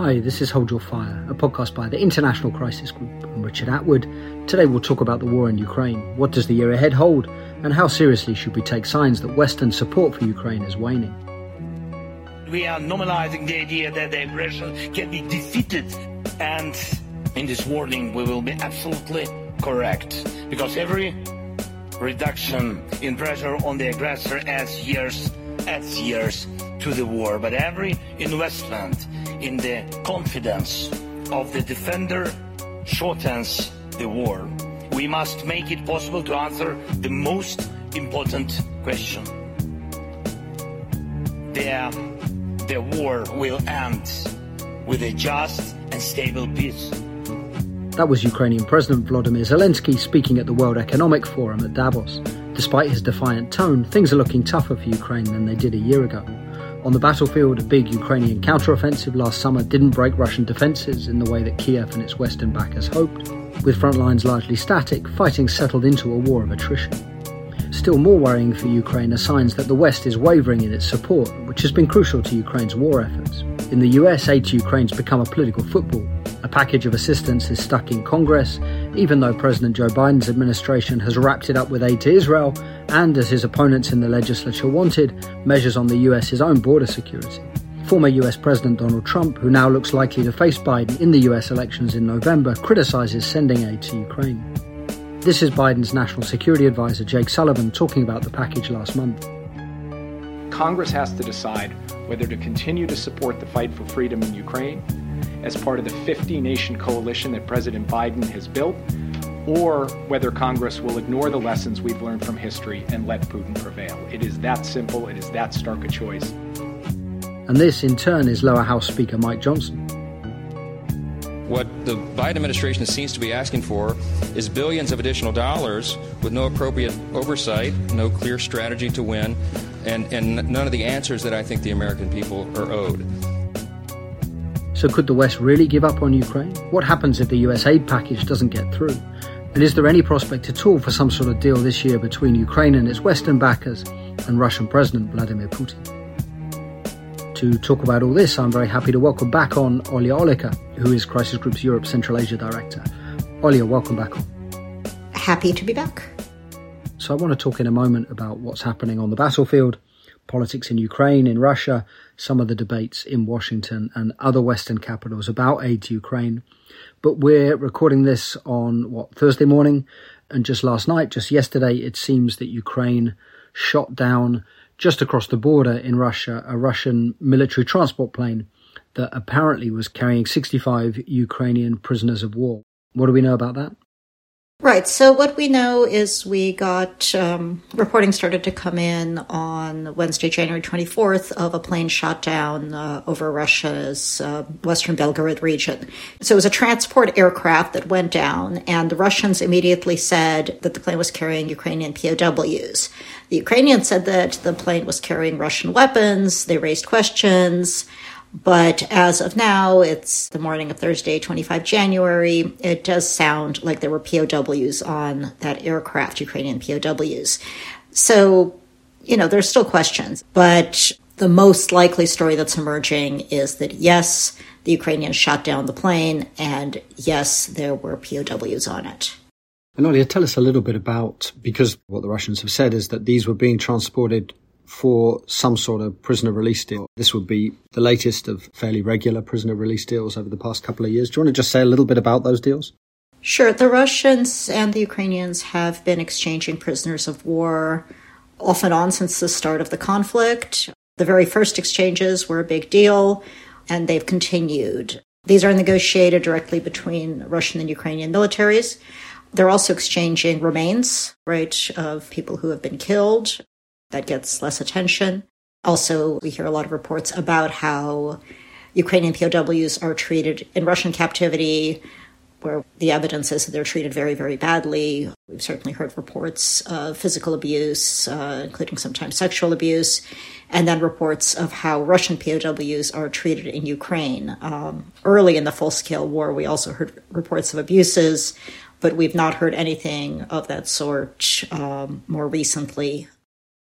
Hi, this is Hold Your Fire, a podcast by the International Crisis Group. I'm Richard Atwood. Today we'll talk about the war in Ukraine. What does the year ahead hold? And how seriously should we take signs that Western support for Ukraine is waning? We are normalizing the idea that the aggression can be defeated. And in this warning, we will be absolutely correct. Because every reduction in pressure on the aggressor adds years, adds years to the war. But every investment in the confidence of the defender shortens the war. We must make it possible to answer the most important question. The, the war will end with a just and stable peace. That was Ukrainian President Volodymyr Zelensky speaking at the World Economic Forum at Davos. Despite his defiant tone, things are looking tougher for Ukraine than they did a year ago. On the battlefield, a big Ukrainian counteroffensive last summer didn't break Russian defences in the way that Kiev and its western backers hoped. With front lines largely static, fighting settled into a war of attrition. Still more worrying for Ukraine are signs that the West is wavering in its support, which has been crucial to Ukraine's war efforts. In the US, aid to Ukraine's become a political football. A package of assistance is stuck in Congress, even though President Joe Biden's administration has wrapped it up with aid to Israel and, as his opponents in the legislature wanted, measures on the US's own border security. Former US President Donald Trump, who now looks likely to face Biden in the US elections in November, criticizes sending aid to Ukraine. This is Biden's national security advisor, Jake Sullivan, talking about the package last month. Congress has to decide whether to continue to support the fight for freedom in Ukraine as part of the 50 nation coalition that President Biden has built or whether Congress will ignore the lessons we've learned from history and let Putin prevail. It is that simple, it is that stark a choice. And this, in turn, is Lower House Speaker Mike Johnson. What the Biden administration seems to be asking for is billions of additional dollars with no appropriate oversight, no clear strategy to win, and, and none of the answers that I think the American people are owed. So, could the West really give up on Ukraine? What happens if the US aid package doesn't get through? And is there any prospect at all for some sort of deal this year between Ukraine and its Western backers and Russian President Vladimir Putin? To talk about all this, I'm very happy to welcome back on Olya Oliker, who is Crisis Group's Europe Central Asia Director. Olya, welcome back on. Happy to be back. So, I want to talk in a moment about what's happening on the battlefield, politics in Ukraine, in Russia, some of the debates in Washington and other Western capitals about aid to Ukraine. But we're recording this on what, Thursday morning? And just last night, just yesterday, it seems that Ukraine shot down just across the border in Russia a Russian military transport plane that apparently was carrying 65 Ukrainian prisoners of war. What do we know about that? Right. So what we know is we got um, reporting started to come in on Wednesday, January 24th, of a plane shot down uh, over Russia's uh, western Belgorod region. So it was a transport aircraft that went down, and the Russians immediately said that the plane was carrying Ukrainian POWs. The Ukrainians said that the plane was carrying Russian weapons. They raised questions. But as of now, it's the morning of Thursday, 25 January. It does sound like there were POWs on that aircraft, Ukrainian POWs. So, you know, there's still questions. But the most likely story that's emerging is that yes, the Ukrainians shot down the plane, and yes, there were POWs on it. And Olya, tell us a little bit about, because what the Russians have said is that these were being transported for some sort of prisoner release deal. This would be the latest of fairly regular prisoner release deals over the past couple of years. Do you want to just say a little bit about those deals? Sure. The Russians and the Ukrainians have been exchanging prisoners of war off and on since the start of the conflict. The very first exchanges were a big deal, and they've continued. These are negotiated directly between Russian and Ukrainian militaries. They're also exchanging remains, right, of people who have been killed that gets less attention. Also, we hear a lot of reports about how Ukrainian POWs are treated in Russian captivity, where the evidence is that they're treated very, very badly. We've certainly heard reports of physical abuse, uh, including sometimes sexual abuse, and then reports of how Russian POWs are treated in Ukraine. Um, early in the full scale war, we also heard reports of abuses, but we've not heard anything of that sort um, more recently.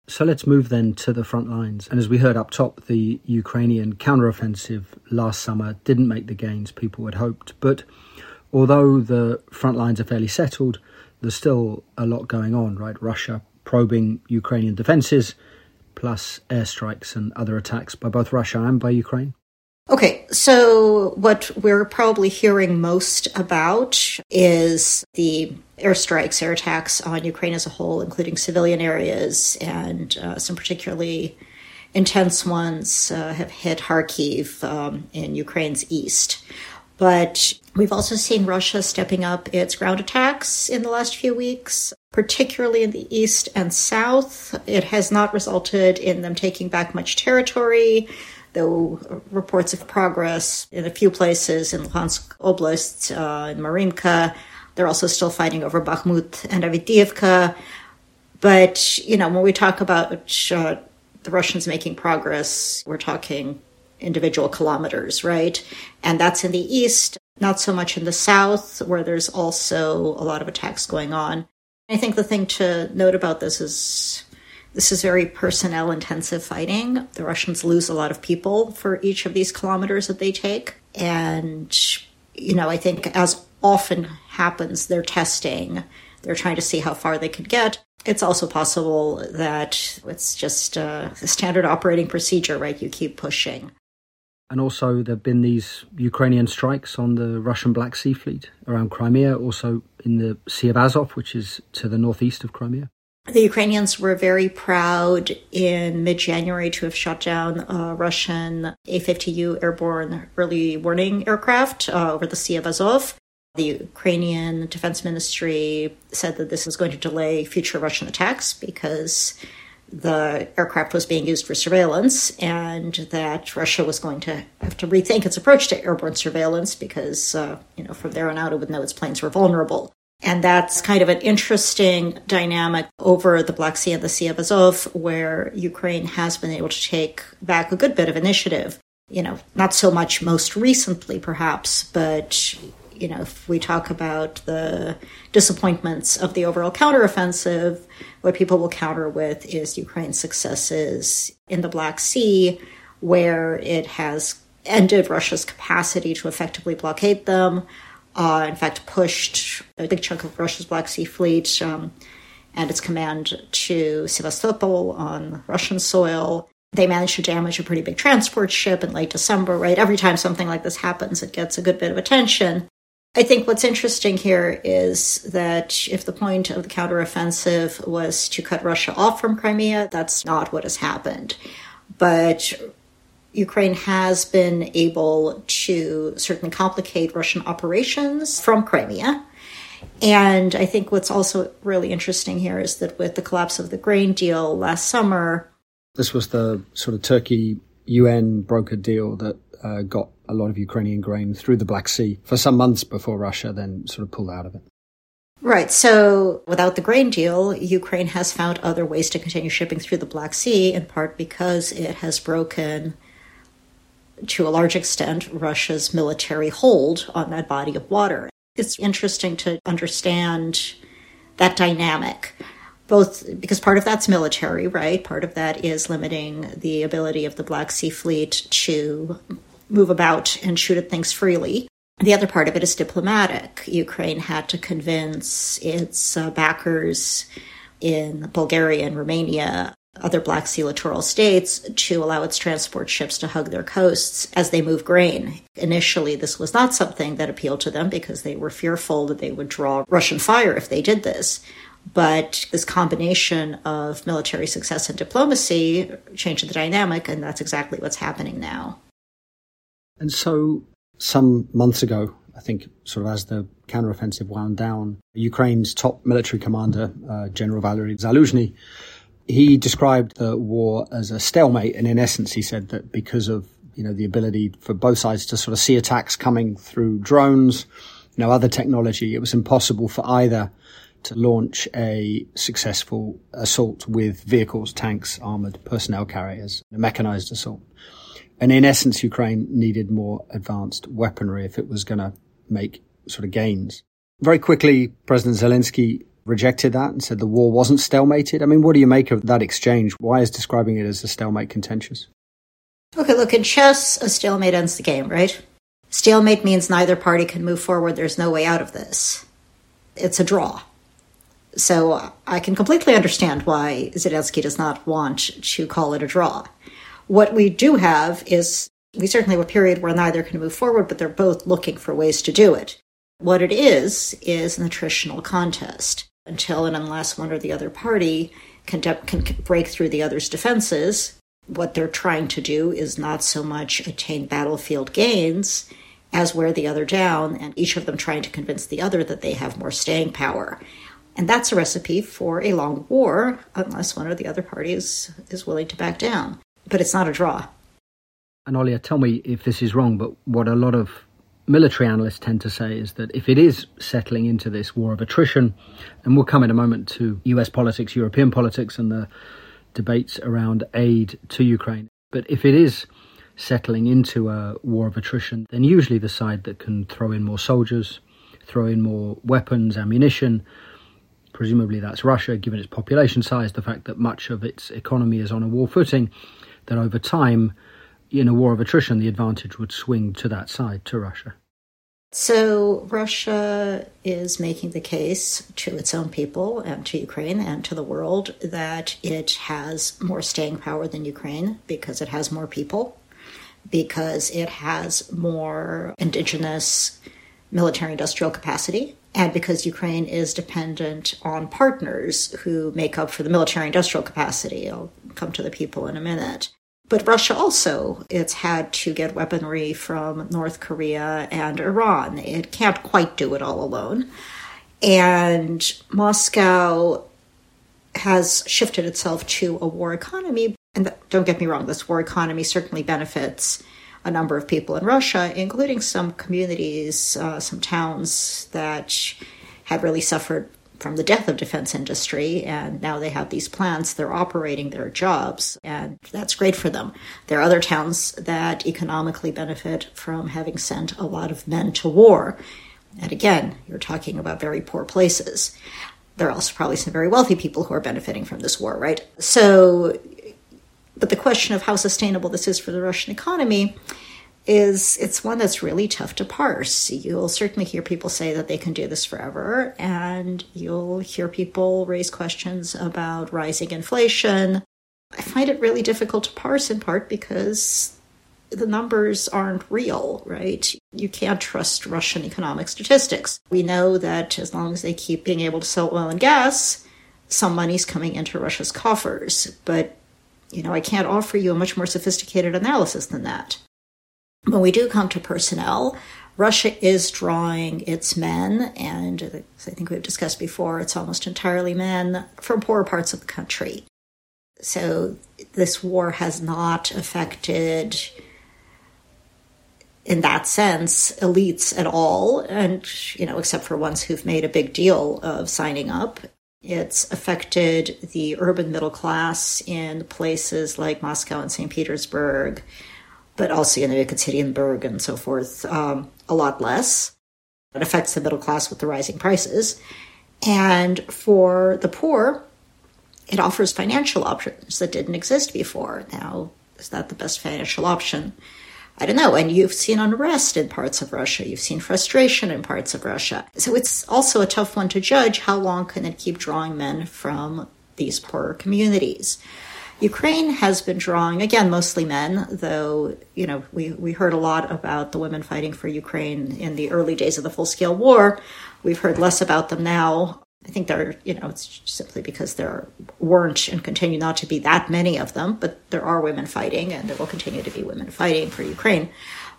So let's move then to the front lines. And as we heard up top, the Ukrainian counteroffensive last summer didn't make the gains people had hoped. But although the front lines are fairly settled, there's still a lot going on, right? Russia probing Ukrainian defences, plus airstrikes and other attacks by both Russia and by Ukraine. Okay, so what we're probably hearing most about is the airstrikes, air attacks on Ukraine as a whole, including civilian areas, and uh, some particularly intense ones uh, have hit Kharkiv um, in Ukraine's east. But we've also seen Russia stepping up its ground attacks in the last few weeks, particularly in the east and south. It has not resulted in them taking back much territory though reports of progress in a few places in Luhansk Oblast, uh, in Marinka. They're also still fighting over Bakhmut and Avdiivka. But, you know, when we talk about uh, the Russians making progress, we're talking individual kilometers, right? And that's in the east, not so much in the south, where there's also a lot of attacks going on. I think the thing to note about this is this is very personnel intensive fighting. The Russians lose a lot of people for each of these kilometers that they take. And, you know, I think as often happens, they're testing, they're trying to see how far they can get. It's also possible that it's just a standard operating procedure, right? You keep pushing. And also, there have been these Ukrainian strikes on the Russian Black Sea Fleet around Crimea, also in the Sea of Azov, which is to the northeast of Crimea. The Ukrainians were very proud in mid January to have shot down a Russian A 50U airborne early warning aircraft uh, over the Sea of Azov. The Ukrainian Defense Ministry said that this was going to delay future Russian attacks because the aircraft was being used for surveillance and that Russia was going to have to rethink its approach to airborne surveillance because, uh, you know, from there on out it would know its planes were vulnerable. And that's kind of an interesting dynamic over the Black Sea and the Sea of Azov, where Ukraine has been able to take back a good bit of initiative. You know, not so much most recently, perhaps, but, you know, if we talk about the disappointments of the overall counteroffensive, what people will counter with is Ukraine's successes in the Black Sea, where it has ended Russia's capacity to effectively blockade them uh, in fact, pushed a big chunk of Russia's Black Sea Fleet um, and its command to Sevastopol on Russian soil. They managed to damage a pretty big transport ship in late December, right? Every time something like this happens, it gets a good bit of attention. I think what's interesting here is that if the point of the counteroffensive was to cut Russia off from Crimea, that's not what has happened. But Ukraine has been able to certainly complicate Russian operations from Crimea. And I think what's also really interesting here is that with the collapse of the grain deal last summer, this was the sort of Turkey UN brokered deal that uh, got a lot of Ukrainian grain through the Black Sea for some months before Russia then sort of pulled out of it. Right. So without the grain deal, Ukraine has found other ways to continue shipping through the Black Sea, in part because it has broken to a large extent, Russia's military hold on that body of water. It's interesting to understand that dynamic, both because part of that's military, right? Part of that is limiting the ability of the Black Sea Fleet to move about and shoot at things freely. The other part of it is diplomatic. Ukraine had to convince its uh, backers in Bulgaria and Romania other Black Sea littoral states to allow its transport ships to hug their coasts as they move grain. Initially, this was not something that appealed to them because they were fearful that they would draw Russian fire if they did this. But this combination of military success and diplomacy changed the dynamic, and that's exactly what's happening now. And so, some months ago, I think, sort of as the counteroffensive wound down, Ukraine's top military commander, uh, General Valery Zaluzhny, he described the war as a stalemate, and in essence, he said that because of you know the ability for both sides to sort of see attacks coming through drones, you know, other technology, it was impossible for either to launch a successful assault with vehicles, tanks, armored personnel carriers, a mechanized assault. And in essence, Ukraine needed more advanced weaponry if it was going to make sort of gains. Very quickly, President Zelensky rejected that and said the war wasn't stalemated. I mean, what do you make of that exchange? Why is describing it as a stalemate contentious? Okay, look, in chess, a stalemate ends the game, right? Stalemate means neither party can move forward. There's no way out of this. It's a draw. So uh, I can completely understand why Zelensky does not want to call it a draw. What we do have is we certainly have a period where neither can move forward, but they're both looking for ways to do it. What it is, is an attritional contest until and unless one or the other party can, de- can break through the other's defenses. What they're trying to do is not so much attain battlefield gains as wear the other down, and each of them trying to convince the other that they have more staying power. And that's a recipe for a long war, unless one or the other party is, is willing to back down. But it's not a draw. And Olia, tell me if this is wrong, but what a lot of military analysts tend to say is that if it is settling into this war of attrition, and we'll come in a moment to US politics, European politics, and the debates around aid to Ukraine, but if it is settling into a war of attrition, then usually the side that can throw in more soldiers, throw in more weapons, ammunition, presumably that's Russia, given its population size, the fact that much of its economy is on a war footing, that over time, in a war of attrition, the advantage would swing to that side, to Russia. So, Russia is making the case to its own people and to Ukraine and to the world that it has more staying power than Ukraine because it has more people because it has more indigenous military industrial capacity and because Ukraine is dependent on partners who make up for the military industrial capacity. I'll come to the people in a minute. But Russia also, it's had to get weaponry from North Korea and Iran. It can't quite do it all alone. And Moscow has shifted itself to a war economy, and don't get me wrong, this war economy certainly benefits a number of people in Russia, including some communities, uh, some towns that had really suffered from the death of defense industry and now they have these plants they're operating their jobs and that's great for them. There are other towns that economically benefit from having sent a lot of men to war. And again you're talking about very poor places. There are also probably some very wealthy people who are benefiting from this war right? So but the question of how sustainable this is for the Russian economy is it's one that's really tough to parse. You'll certainly hear people say that they can do this forever, and you'll hear people raise questions about rising inflation. I find it really difficult to parse in part because the numbers aren't real, right? You can't trust Russian economic statistics. We know that as long as they keep being able to sell oil and gas, some money's coming into Russia's coffers, but you know, I can't offer you a much more sophisticated analysis than that. When we do come to personnel, Russia is drawing its men, and as I think we've discussed before, it's almost entirely men from poorer parts of the country. So this war has not affected, in that sense, elites at all, and, you know, except for ones who've made a big deal of signing up. It's affected the urban middle class in places like Moscow and St. Petersburg, but also in Ekaterinburg and so forth, um, a lot less. It affects the middle class with the rising prices. And for the poor, it offers financial options that didn't exist before. Now, is that the best financial option? I don't know. And you've seen unrest in parts of Russia. You've seen frustration in parts of Russia. So it's also a tough one to judge. How long can it keep drawing men from these poorer communities? Ukraine has been drawing, again, mostly men, though, you know, we, we heard a lot about the women fighting for Ukraine in the early days of the full scale war. We've heard less about them now. I think there, are, you know, it's simply because there weren't and continue not to be that many of them, but there are women fighting, and there will continue to be women fighting for Ukraine.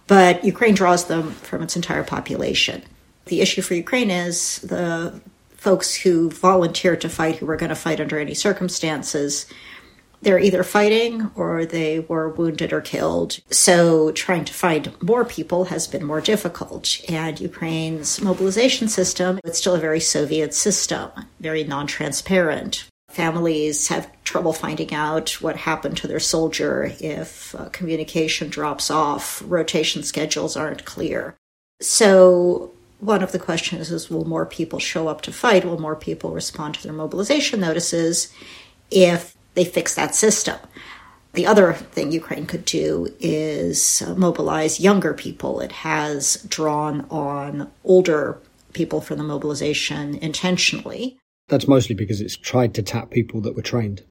But Ukraine draws them from its entire population. The issue for Ukraine is the folks who volunteered to fight, who were going to fight under any circumstances, they're either fighting or they were wounded or killed. So trying to find more people has been more difficult. And Ukraine's mobilization system, it's still a very Soviet system, very non-transparent. Families have trouble finding out what happened to their soldier if uh, communication drops off, rotation schedules aren't clear. So one of the questions is will more people show up to fight? Will more people respond to their mobilization notices if they fix that system? The other thing Ukraine could do is mobilize younger people. It has drawn on older people for the mobilization intentionally. That's mostly because it's tried to tap people that were trained.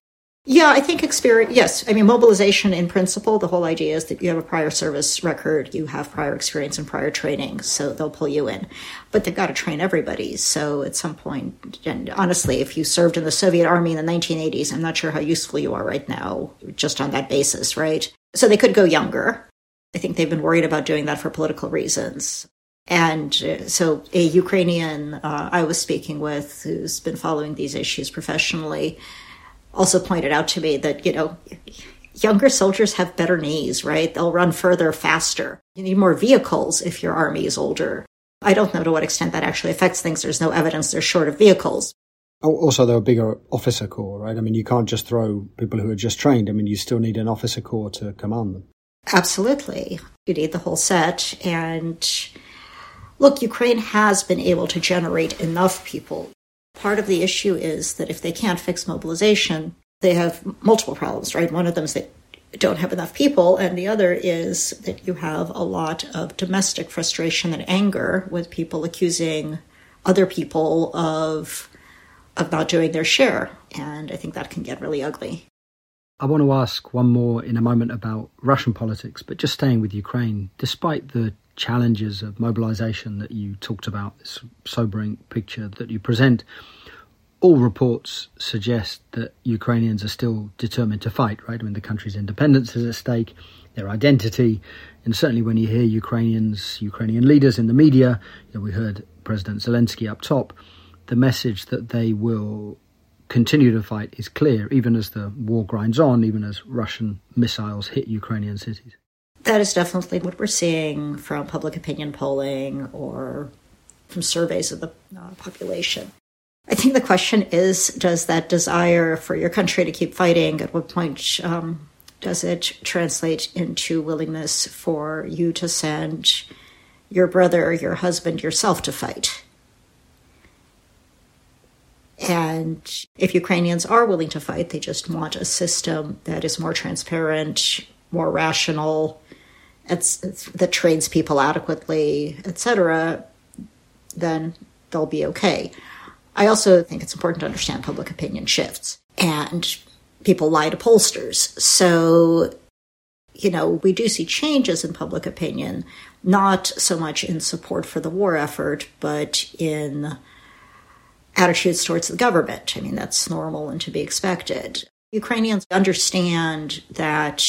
Yeah, I think experience, yes. I mean, mobilization in principle, the whole idea is that you have a prior service record, you have prior experience and prior training, so they'll pull you in. But they've got to train everybody. So at some point, and honestly, if you served in the Soviet army in the 1980s, I'm not sure how useful you are right now, just on that basis, right? So they could go younger. I think they've been worried about doing that for political reasons. And uh, so, a Ukrainian uh, I was speaking with who's been following these issues professionally also pointed out to me that, you know, younger soldiers have better knees, right? They'll run further, faster. You need more vehicles if your army is older. I don't know to what extent that actually affects things. There's no evidence they're short of vehicles. Oh, also, they're a bigger officer corps, right? I mean, you can't just throw people who are just trained. I mean, you still need an officer corps to command them. Absolutely. You need the whole set. And look, Ukraine has been able to generate enough people Part of the issue is that if they can't fix mobilization, they have multiple problems, right? One of them is they don't have enough people, and the other is that you have a lot of domestic frustration and anger with people accusing other people of of not doing their share, and I think that can get really ugly. I want to ask one more in a moment about Russian politics, but just staying with Ukraine, despite the challenges of mobilization that you talked about, this sobering picture that you present, all reports suggest that Ukrainians are still determined to fight, right? I mean, the country's independence is at stake, their identity, and certainly when you hear Ukrainians, Ukrainian leaders in the media, you know, we heard President Zelensky up top, the message that they will continue to fight is clear, even as the war grinds on, even as Russian missiles hit Ukrainian cities that is definitely what we're seeing from public opinion polling or from surveys of the uh, population. I think the question is does that desire for your country to keep fighting, at what point um, does it translate into willingness for you to send your brother, your husband, yourself to fight? And if Ukrainians are willing to fight, they just want a system that is more transparent, more rational, that trains people adequately, etc., then they'll be okay. I also think it's important to understand public opinion shifts and people lie to pollsters. So, you know, we do see changes in public opinion, not so much in support for the war effort, but in attitudes towards the government. I mean, that's normal and to be expected. Ukrainians understand that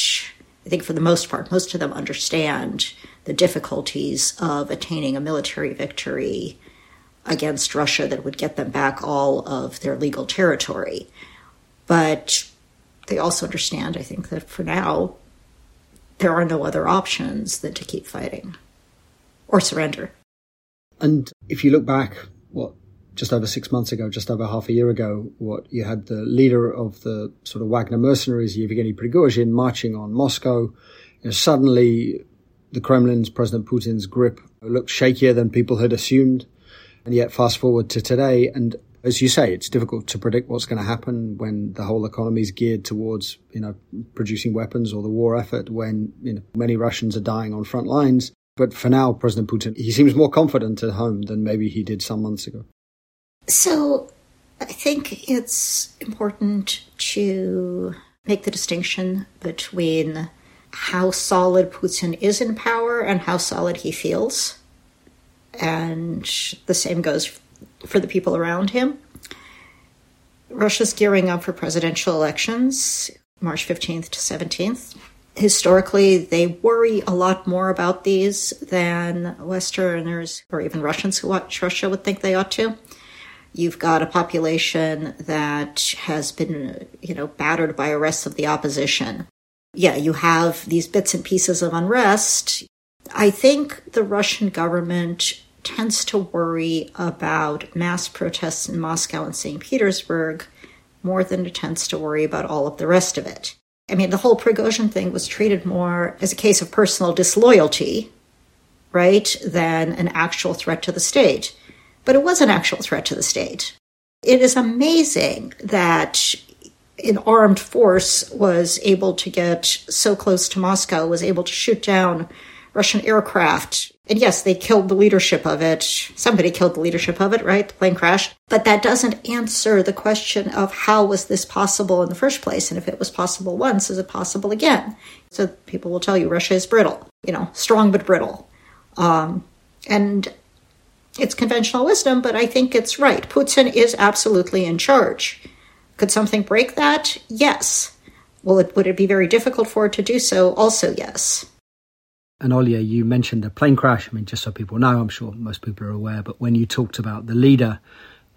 I think for the most part, most of them understand the difficulties of attaining a military victory against Russia that would get them back all of their legal territory. But they also understand, I think, that for now, there are no other options than to keep fighting or surrender. And if you look back, what just over six months ago, just over half a year ago, what you had the leader of the sort of Wagner mercenaries, Yevgeny Prigozhin, marching on Moscow. You know, suddenly, the Kremlin's President Putin's grip looked shakier than people had assumed. And yet, fast forward to today, and as you say, it's difficult to predict what's going to happen when the whole economy is geared towards, you know, producing weapons or the war effort. When you know many Russians are dying on front lines, but for now, President Putin he seems more confident at home than maybe he did some months ago. So I think it's important to make the distinction between how solid Putin is in power and how solid he feels. And the same goes for the people around him. Russia's gearing up for presidential elections, March 15th to 17th. Historically, they worry a lot more about these than Westerners or even Russians who watch Russia would think they ought to. You've got a population that has been, you know, battered by arrests of the opposition. Yeah, you have these bits and pieces of unrest. I think the Russian government tends to worry about mass protests in Moscow and St. Petersburg more than it tends to worry about all of the rest of it. I mean, the whole Prigozhin thing was treated more as a case of personal disloyalty right, than an actual threat to the state. But it was an actual threat to the state. It is amazing that an armed force was able to get so close to Moscow, was able to shoot down Russian aircraft. And yes, they killed the leadership of it. Somebody killed the leadership of it, right? The plane crashed. But that doesn't answer the question of how was this possible in the first place? And if it was possible once, is it possible again? So people will tell you Russia is brittle, you know, strong but brittle. Um, and it's conventional wisdom, but I think it's right. Putin is absolutely in charge. Could something break that? Yes. Well, it, would it be very difficult for it to do so? Also, yes. And Olya, you mentioned the plane crash. I mean, just so people know, I'm sure most people are aware, but when you talked about the leader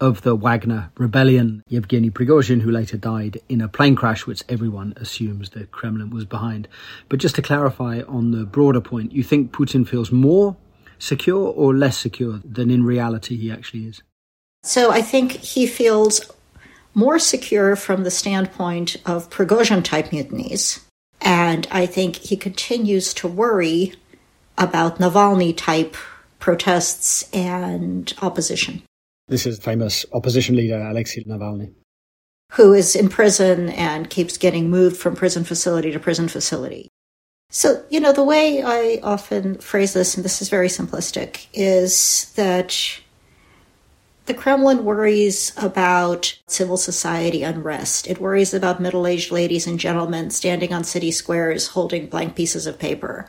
of the Wagner rebellion, Yevgeny Prigozhin, who later died in a plane crash, which everyone assumes the Kremlin was behind. But just to clarify on the broader point, you think Putin feels more secure or less secure than in reality he actually is? So I think he feels more secure from the standpoint of Prigozhin type mutinies. And I think he continues to worry about Navalny type protests and opposition. This is famous opposition leader Alexei Navalny. Who is in prison and keeps getting moved from prison facility to prison facility. So, you know, the way I often phrase this, and this is very simplistic, is that the Kremlin worries about civil society unrest. It worries about middle aged ladies and gentlemen standing on city squares holding blank pieces of paper.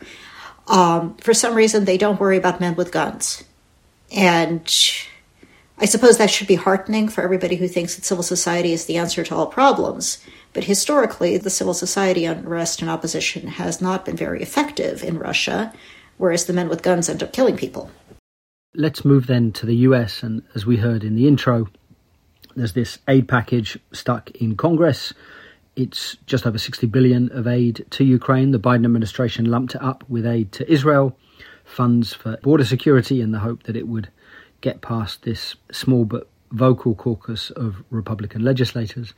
Um, for some reason, they don't worry about men with guns. And I suppose that should be heartening for everybody who thinks that civil society is the answer to all problems. But historically, the civil society unrest and opposition has not been very effective in Russia, whereas the men with guns end up killing people. Let's move then to the US. And as we heard in the intro, there's this aid package stuck in Congress. It's just over 60 billion of aid to Ukraine. The Biden administration lumped it up with aid to Israel, funds for border security, in the hope that it would get past this small but vocal caucus of Republican legislators.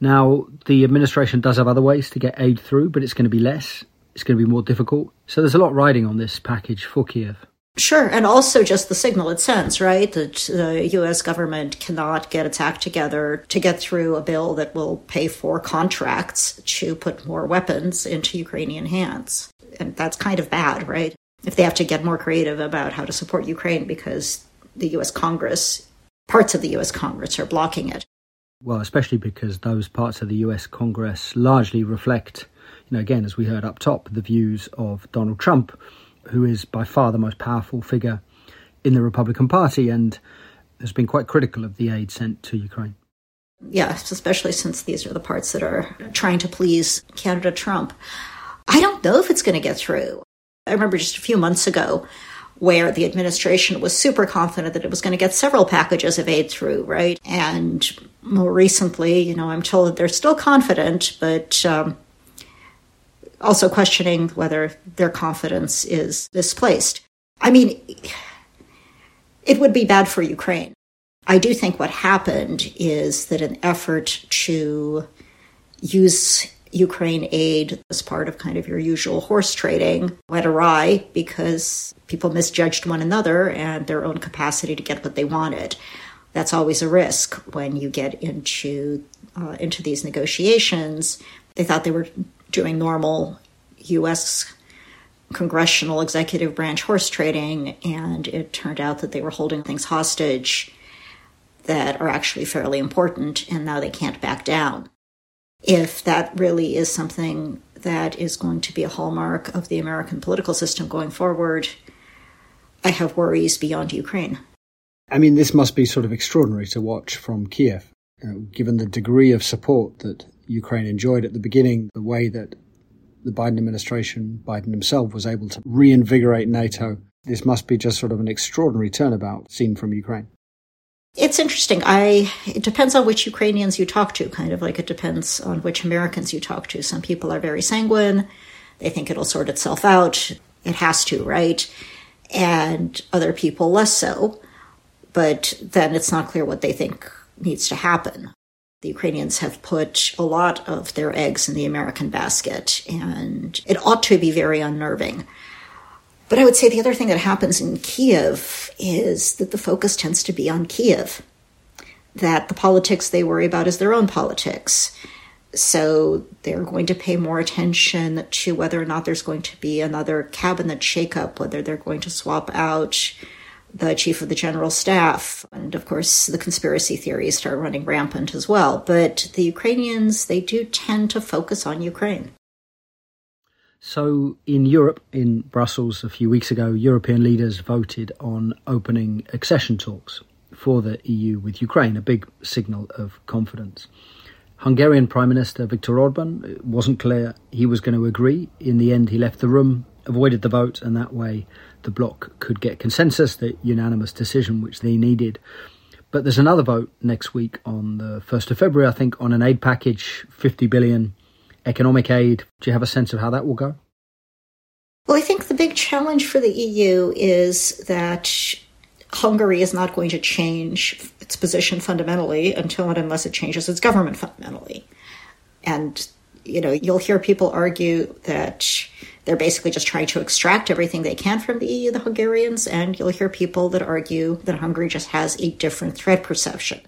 Now, the administration does have other ways to get aid through, but it's going to be less. It's going to be more difficult. So there's a lot riding on this package for Kiev. Sure, and also just the signal it sends, right? That the US government cannot get its act together to get through a bill that will pay for contracts to put more weapons into Ukrainian hands. And that's kind of bad, right? If they have to get more creative about how to support Ukraine because the US Congress, parts of the US Congress are blocking it. Well, especially because those parts of the US Congress largely reflect, you know, again, as we heard up top, the views of Donald Trump who is by far the most powerful figure in the Republican Party and has been quite critical of the aid sent to Ukraine. Yes, especially since these are the parts that are trying to please Canada Trump. I don't know if it's going to get through. I remember just a few months ago where the administration was super confident that it was going to get several packages of aid through, right? And more recently, you know, I'm told that they're still confident, but um, also questioning whether their confidence is misplaced. I mean, it would be bad for Ukraine. I do think what happened is that an effort to use Ukraine aid as part of kind of your usual horse trading went awry because people misjudged one another and their own capacity to get what they wanted. That's always a risk when you get into uh, into these negotiations. They thought they were doing normal U.S. congressional executive branch horse trading, and it turned out that they were holding things hostage that are actually fairly important, and now they can't back down. If that really is something that is going to be a hallmark of the American political system going forward, I have worries beyond Ukraine. I mean, this must be sort of extraordinary to watch from Kiev, know, given the degree of support that Ukraine enjoyed at the beginning, the way that the Biden administration, Biden himself, was able to reinvigorate NATO. This must be just sort of an extraordinary turnabout seen from Ukraine. It's interesting. I it depends on which Ukrainians you talk to, kind of like it depends on which Americans you talk to. Some people are very sanguine. They think it'll sort itself out. It has to, right? And other people less so. But then it's not clear what they think needs to happen the Ukrainians have put a lot of their eggs in the American basket, and it ought to be very unnerving. But I would say the other thing that happens in Kiev is that the focus tends to be on Kiev, that the politics they worry about is their own politics. So they're going to pay more attention to whether or not there's going to be another cabinet shakeup, whether they're going to swap out the chief of the general staff. And of course, the conspiracy theories start running rampant as well. But the Ukrainians, they do tend to focus on Ukraine. So, in Europe, in Brussels a few weeks ago, European leaders voted on opening accession talks for the EU with Ukraine, a big signal of confidence. Hungarian Prime Minister Viktor Orban, it wasn't clear he was going to agree. In the end, he left the room, avoided the vote, and that way the bloc could get consensus, the unanimous decision which they needed. But there's another vote next week on the 1st of February, I think, on an aid package, 50 billion economic aid. Do you have a sense of how that will go? Well, I think the big challenge for the EU is that Hungary is not going to change its position fundamentally until and unless it changes its government fundamentally. And, you know, you'll hear people argue that they're basically just trying to extract everything they can from the EU, the Hungarians, and you'll hear people that argue that Hungary just has a different threat perception.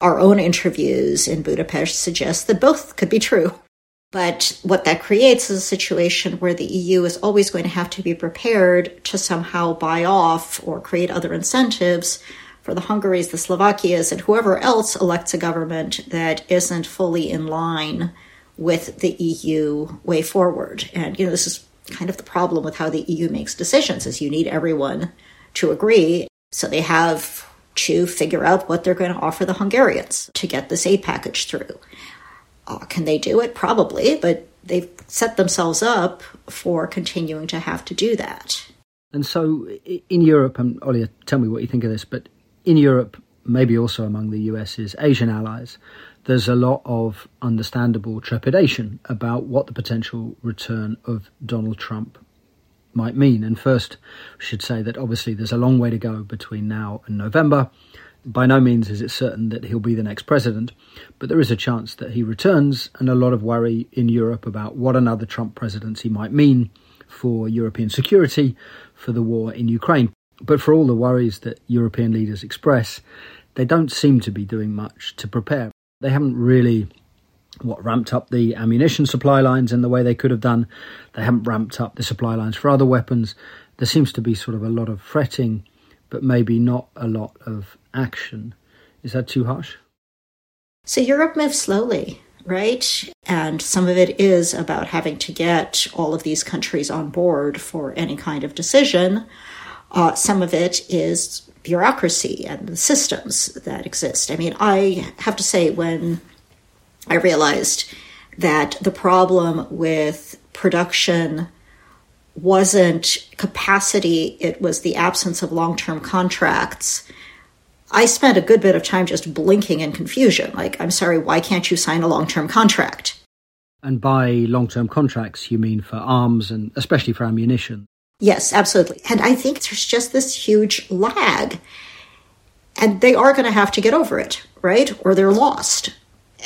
Our own interviews in Budapest suggest that both could be true. But what that creates is a situation where the EU is always going to have to be prepared to somehow buy off or create other incentives for the Hungaries, the Slovakias, and whoever else elects a government that isn't fully in line with the EU way forward. And, you know, this is kind of the problem with how the EU makes decisions is you need everyone to agree. So they have to figure out what they're going to offer the Hungarians to get this aid package through. Uh, can they do it? Probably, but they've set themselves up for continuing to have to do that. And so in Europe, and Olia, tell me what you think of this, but in Europe, maybe also among the US's Asian allies, there's a lot of understandable trepidation about what the potential return of Donald Trump might mean. And first, we should say that obviously there's a long way to go between now and November. By no means is it certain that he'll be the next president, but there is a chance that he returns, and a lot of worry in Europe about what another Trump presidency might mean for European security, for the war in Ukraine. But for all the worries that European leaders express, they don't seem to be doing much to prepare. They haven't really what ramped up the ammunition supply lines in the way they could have done. They haven't ramped up the supply lines for other weapons. There seems to be sort of a lot of fretting but maybe not a lot of action. Is that too harsh? So Europe moves slowly, right? And some of it is about having to get all of these countries on board for any kind of decision. Uh, some of it is bureaucracy and the systems that exist. I mean, I have to say, when I realized that the problem with production wasn't capacity, it was the absence of long term contracts. I spent a good bit of time just blinking in confusion. Like, I'm sorry, why can't you sign a long term contract? And by long term contracts, you mean for arms and especially for ammunition? Yes, absolutely. And I think there's just this huge lag. And they are going to have to get over it, right? Or they're lost.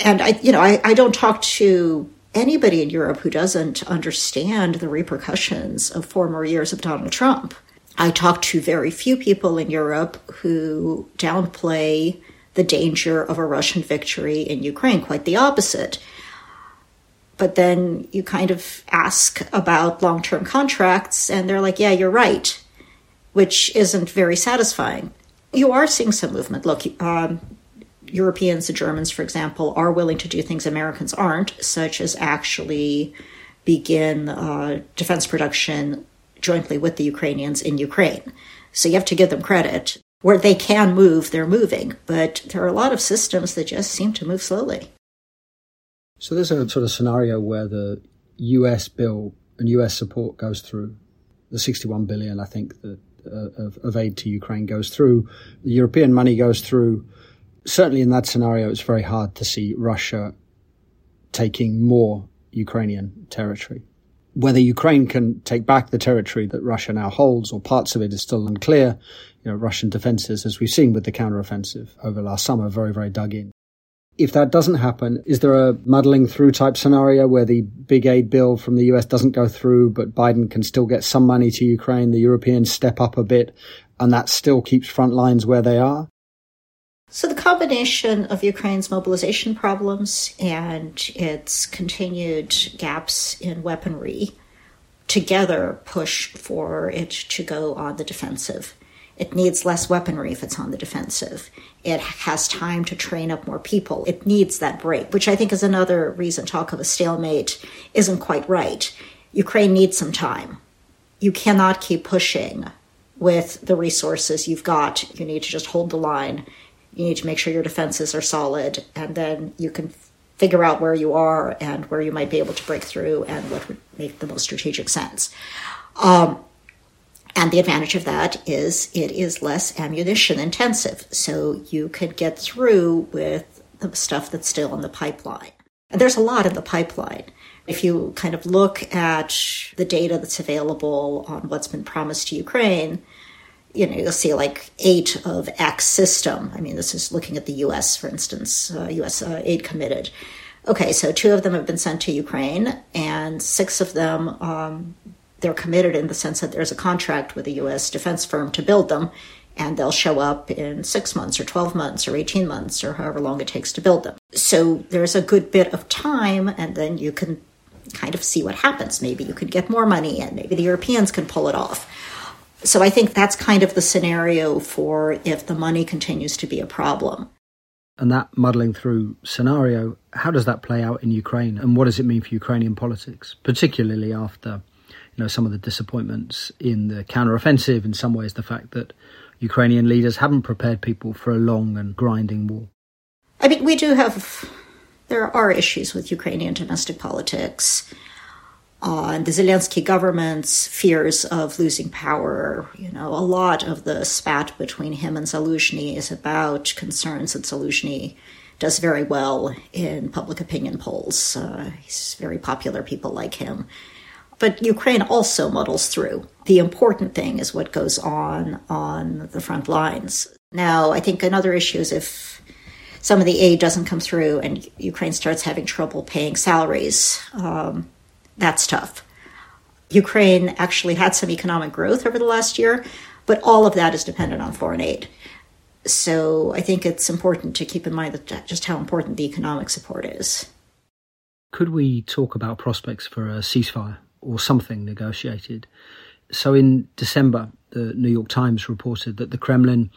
And I, you know, I, I don't talk to anybody in Europe who doesn't understand the repercussions of four more years of Donald Trump. I talk to very few people in Europe who downplay the danger of a Russian victory in Ukraine, quite the opposite. But then you kind of ask about long term contracts, and they're like, yeah, you're right, which isn't very satisfying. You are seeing some movement. Look, um, Europeans, the Germans, for example, are willing to do things Americans aren't, such as actually begin uh, defense production jointly with the Ukrainians in Ukraine. So you have to give them credit. Where they can move, they're moving, but there are a lot of systems that just seem to move slowly. So there's a sort of scenario where the US bill and US support goes through. The 61 billion, I think, uh, of, of aid to Ukraine goes through. The European money goes through certainly in that scenario, it's very hard to see Russia taking more Ukrainian territory. Whether Ukraine can take back the territory that Russia now holds or parts of it is still unclear. You know, Russian defenses, as we've seen with the counteroffensive over last summer, very, very dug in. if that doesn't happen, is there a muddling through type scenario where the big aid bill from the US doesn't go through, but Biden can still get some money to Ukraine? The Europeans step up a bit and that still keeps front lines where they are? So, the combination of Ukraine's mobilization problems and its continued gaps in weaponry together push for it to go on the defensive. It needs less weaponry if it's on the defensive. It has time to train up more people. It needs that break, which I think is another reason talk of a stalemate isn't quite right. Ukraine needs some time. You cannot keep pushing with the resources you've got. You need to just hold the line. You need to make sure your defenses are solid, and then you can figure out where you are and where you might be able to break through and what would make the most strategic sense. Um, and the advantage of that is it is less ammunition intensive. So you could get through with the stuff that's still in the pipeline. And there's a lot in the pipeline. If you kind of look at the data that's available on what's been promised to Ukraine, you know, you'll see like eight of X system. I mean, this is looking at the US, for instance, uh, US uh, aid committed. Okay, so two of them have been sent to Ukraine, and six of them um, they're committed in the sense that there's a contract with a U.S. defense firm to build them, and they'll show up in six months or 12 months or 18 months or however long it takes to build them. So there's a good bit of time, and then you can kind of see what happens. Maybe you could get more money, and maybe the Europeans can pull it off. So I think that's kind of the scenario for if the money continues to be a problem. And that muddling through scenario, how does that play out in Ukraine? And what does it mean for Ukrainian politics, particularly after you know, some of the disappointments in the counteroffensive, in some ways, the fact that Ukrainian leaders haven't prepared people for a long and grinding war. I mean, we do have, there are issues with Ukrainian domestic politics. Uh, the Zelensky government's fears of losing power, you know, a lot of the spat between him and Zaluzhny is about concerns that Zaluzhny does very well in public opinion polls. Uh, he's very popular, people like him. But Ukraine also muddles through. The important thing is what goes on on the front lines. Now, I think another issue is if some of the aid doesn't come through and Ukraine starts having trouble paying salaries, um, that's tough. Ukraine actually had some economic growth over the last year, but all of that is dependent on foreign aid. So I think it's important to keep in mind that just how important the economic support is. Could we talk about prospects for a ceasefire? or something negotiated. So in December, the New York Times reported that the Kremlin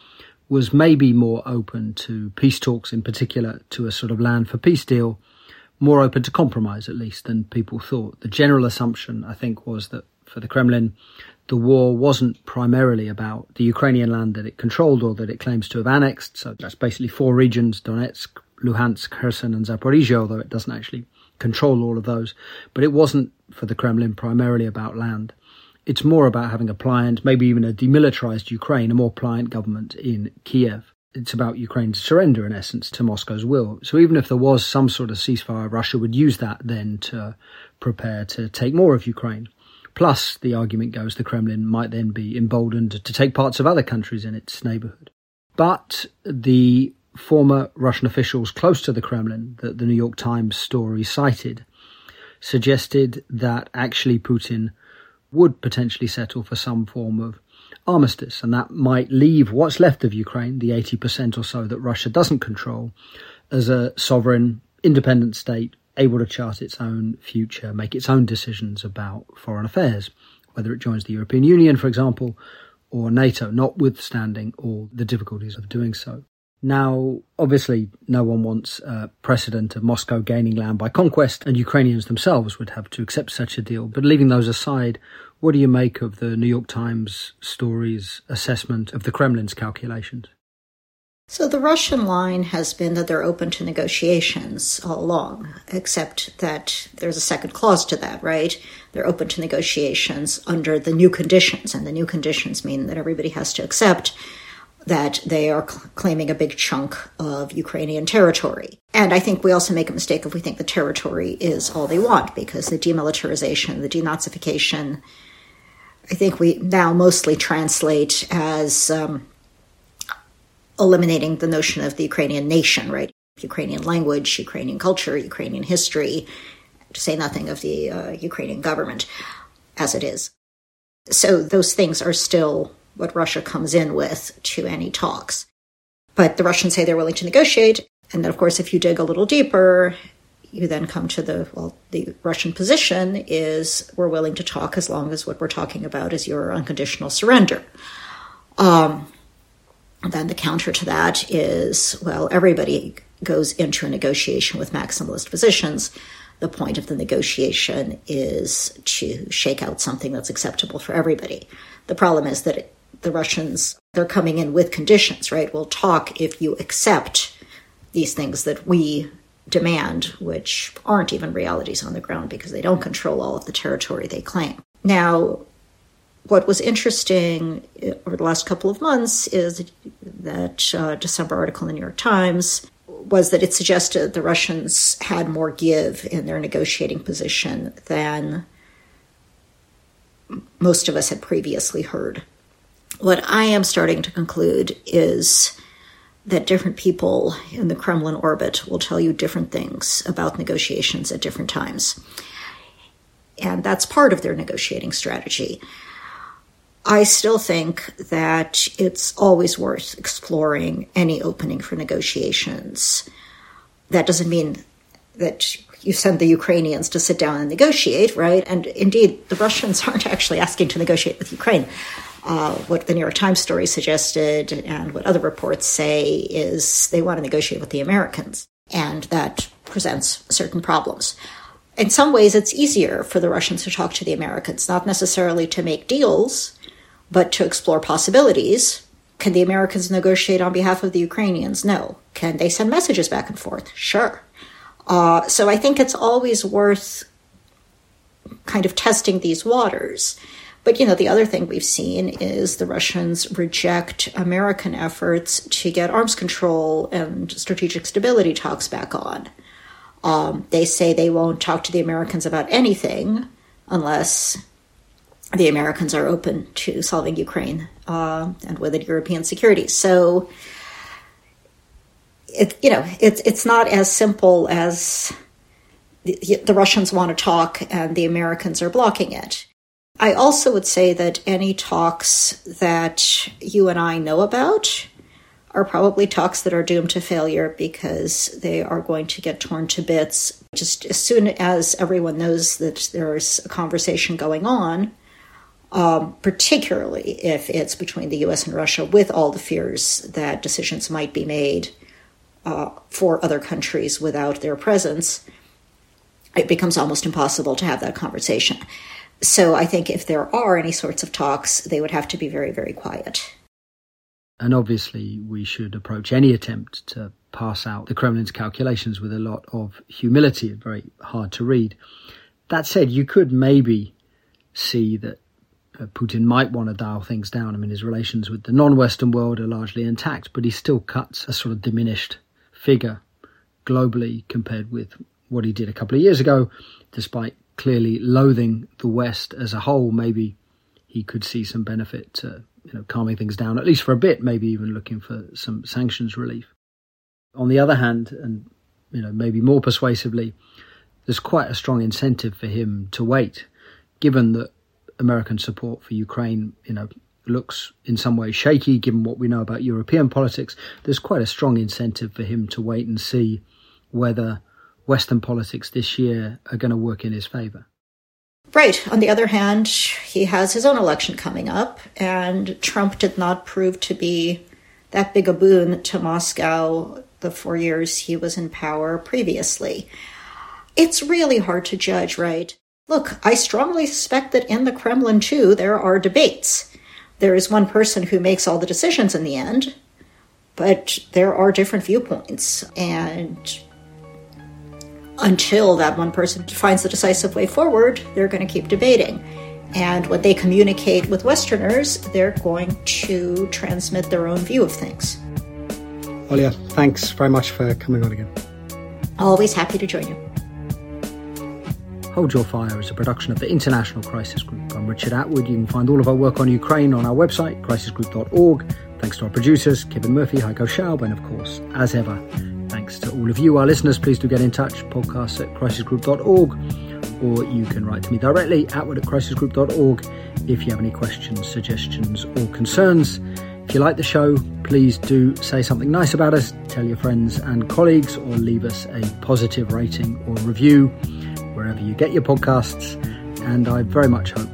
was maybe more open to peace talks, in particular to a sort of land for peace deal, more open to compromise at least than people thought. The general assumption, I think, was that for the Kremlin, the war wasn't primarily about the Ukrainian land that it controlled or that it claims to have annexed. So that's basically four regions Donetsk, Luhansk, Kherson, and Zaporizhia, although it doesn't actually control all of those. But it wasn't for the Kremlin primarily about land. It's more about having a pliant, maybe even a demilitarized Ukraine, a more pliant government in Kiev. It's about Ukraine's surrender, in essence, to Moscow's will. So even if there was some sort of ceasefire, Russia would use that then to prepare to take more of Ukraine. Plus, the argument goes the Kremlin might then be emboldened to take parts of other countries in its neighborhood. But the former Russian officials close to the Kremlin that the New York Times story cited suggested that actually Putin would potentially settle for some form of armistice, and that might leave what's left of Ukraine, the 80% or so that Russia doesn't control, as a sovereign, independent state able to chart its own future, make its own decisions about foreign affairs, whether it joins the European Union, for example, or NATO, notwithstanding all the difficulties of doing so. Now, obviously, no one wants a precedent of Moscow gaining land by conquest, and Ukrainians themselves would have to accept such a deal. But leaving those aside, what do you make of the New York Times story's assessment of the Kremlin's calculations? So the Russian line has been that they're open to negotiations all along, except that there's a second clause to that, right? They're open to negotiations under the new conditions, and the new conditions mean that everybody has to accept that they are cl- claiming a big chunk of Ukrainian territory. And I think we also make a mistake if we think the territory is all they want, because the demilitarization, the denazification, I think we now mostly translate as um, eliminating the notion of the Ukrainian nation, right? Ukrainian language, Ukrainian culture, Ukrainian history, to say nothing of the uh, Ukrainian government as it is. So those things are still what Russia comes in with to any talks. But the Russians say they're willing to negotiate. And then, of course, if you dig a little deeper, you then come to the well, the Russian position is we're willing to talk as long as what we're talking about is your unconditional surrender. Um, then the counter to that is well, everybody goes into a negotiation with maximalist positions. The point of the negotiation is to shake out something that's acceptable for everybody. The problem is that the Russians they're coming in with conditions, right? We'll talk if you accept these things that we demand, which aren't even realities on the ground because they don't control all of the territory they claim. Now, what was interesting over the last couple of months is that uh, December article in the New York Times was that it suggested the Russians had more give in their negotiating position than most of us had previously heard. What I am starting to conclude is that different people in the Kremlin orbit will tell you different things about negotiations at different times. And that's part of their negotiating strategy. I still think that it's always worth exploring any opening for negotiations. That doesn't mean that you send the Ukrainians to sit down and negotiate, right? And indeed, the Russians aren't actually asking to negotiate with Ukraine. Uh, what the New York Times story suggested and what other reports say is they want to negotiate with the Americans, and that presents certain problems. In some ways, it's easier for the Russians to talk to the Americans, not necessarily to make deals, but to explore possibilities. Can the Americans negotiate on behalf of the Ukrainians? No. Can they send messages back and forth? Sure. Uh, so I think it's always worth kind of testing these waters. But you know, the other thing we've seen is the Russians reject American efforts to get arms control and strategic stability talks back on. Um, they say they won't talk to the Americans about anything unless the Americans are open to solving Ukraine uh, and with it European security. So, it, you know, it's it's not as simple as the, the Russians want to talk and the Americans are blocking it. I also would say that any talks that you and I know about are probably talks that are doomed to failure because they are going to get torn to bits. Just as soon as everyone knows that there's a conversation going on, um, particularly if it's between the US and Russia, with all the fears that decisions might be made uh, for other countries without their presence, it becomes almost impossible to have that conversation. So I think if there are any sorts of talks, they would have to be very, very quiet. And obviously, we should approach any attempt to pass out the Kremlin's calculations with a lot of humility. Very hard to read. That said, you could maybe see that uh, Putin might want to dial things down. I mean, his relations with the non Western world are largely intact, but he still cuts a sort of diminished figure globally compared with what he did a couple of years ago, despite clearly loathing the West as a whole, maybe he could see some benefit to you know calming things down at least for a bit, maybe even looking for some sanctions relief. On the other hand, and you know maybe more persuasively, there's quite a strong incentive for him to wait, given that American support for Ukraine, you know, looks in some ways shaky given what we know about European politics. There's quite a strong incentive for him to wait and see whether Western politics this year are going to work in his favor. Right. On the other hand, he has his own election coming up, and Trump did not prove to be that big a boon to Moscow the four years he was in power previously. It's really hard to judge, right? Look, I strongly suspect that in the Kremlin, too, there are debates. There is one person who makes all the decisions in the end, but there are different viewpoints. And until that one person finds the decisive way forward, they're going to keep debating. And when they communicate with Westerners, they're going to transmit their own view of things. Olia, thanks very much for coming on again. Always happy to join you. Hold Your Fire is a production of the International Crisis Group. I'm Richard Atwood. You can find all of our work on Ukraine on our website, crisisgroup.org. Thanks to our producers, Kevin Murphy, Heiko Schaub, and of course, as ever, thanks to all of you, our listeners. Please do get in touch, podcasts at crisisgroup.org, or you can write to me directly, atwood at crisisgroup.org, if you have any questions, suggestions, or concerns. If you like the show, please do say something nice about us, tell your friends and colleagues, or leave us a positive rating or review wherever you get your podcasts. And I very much hope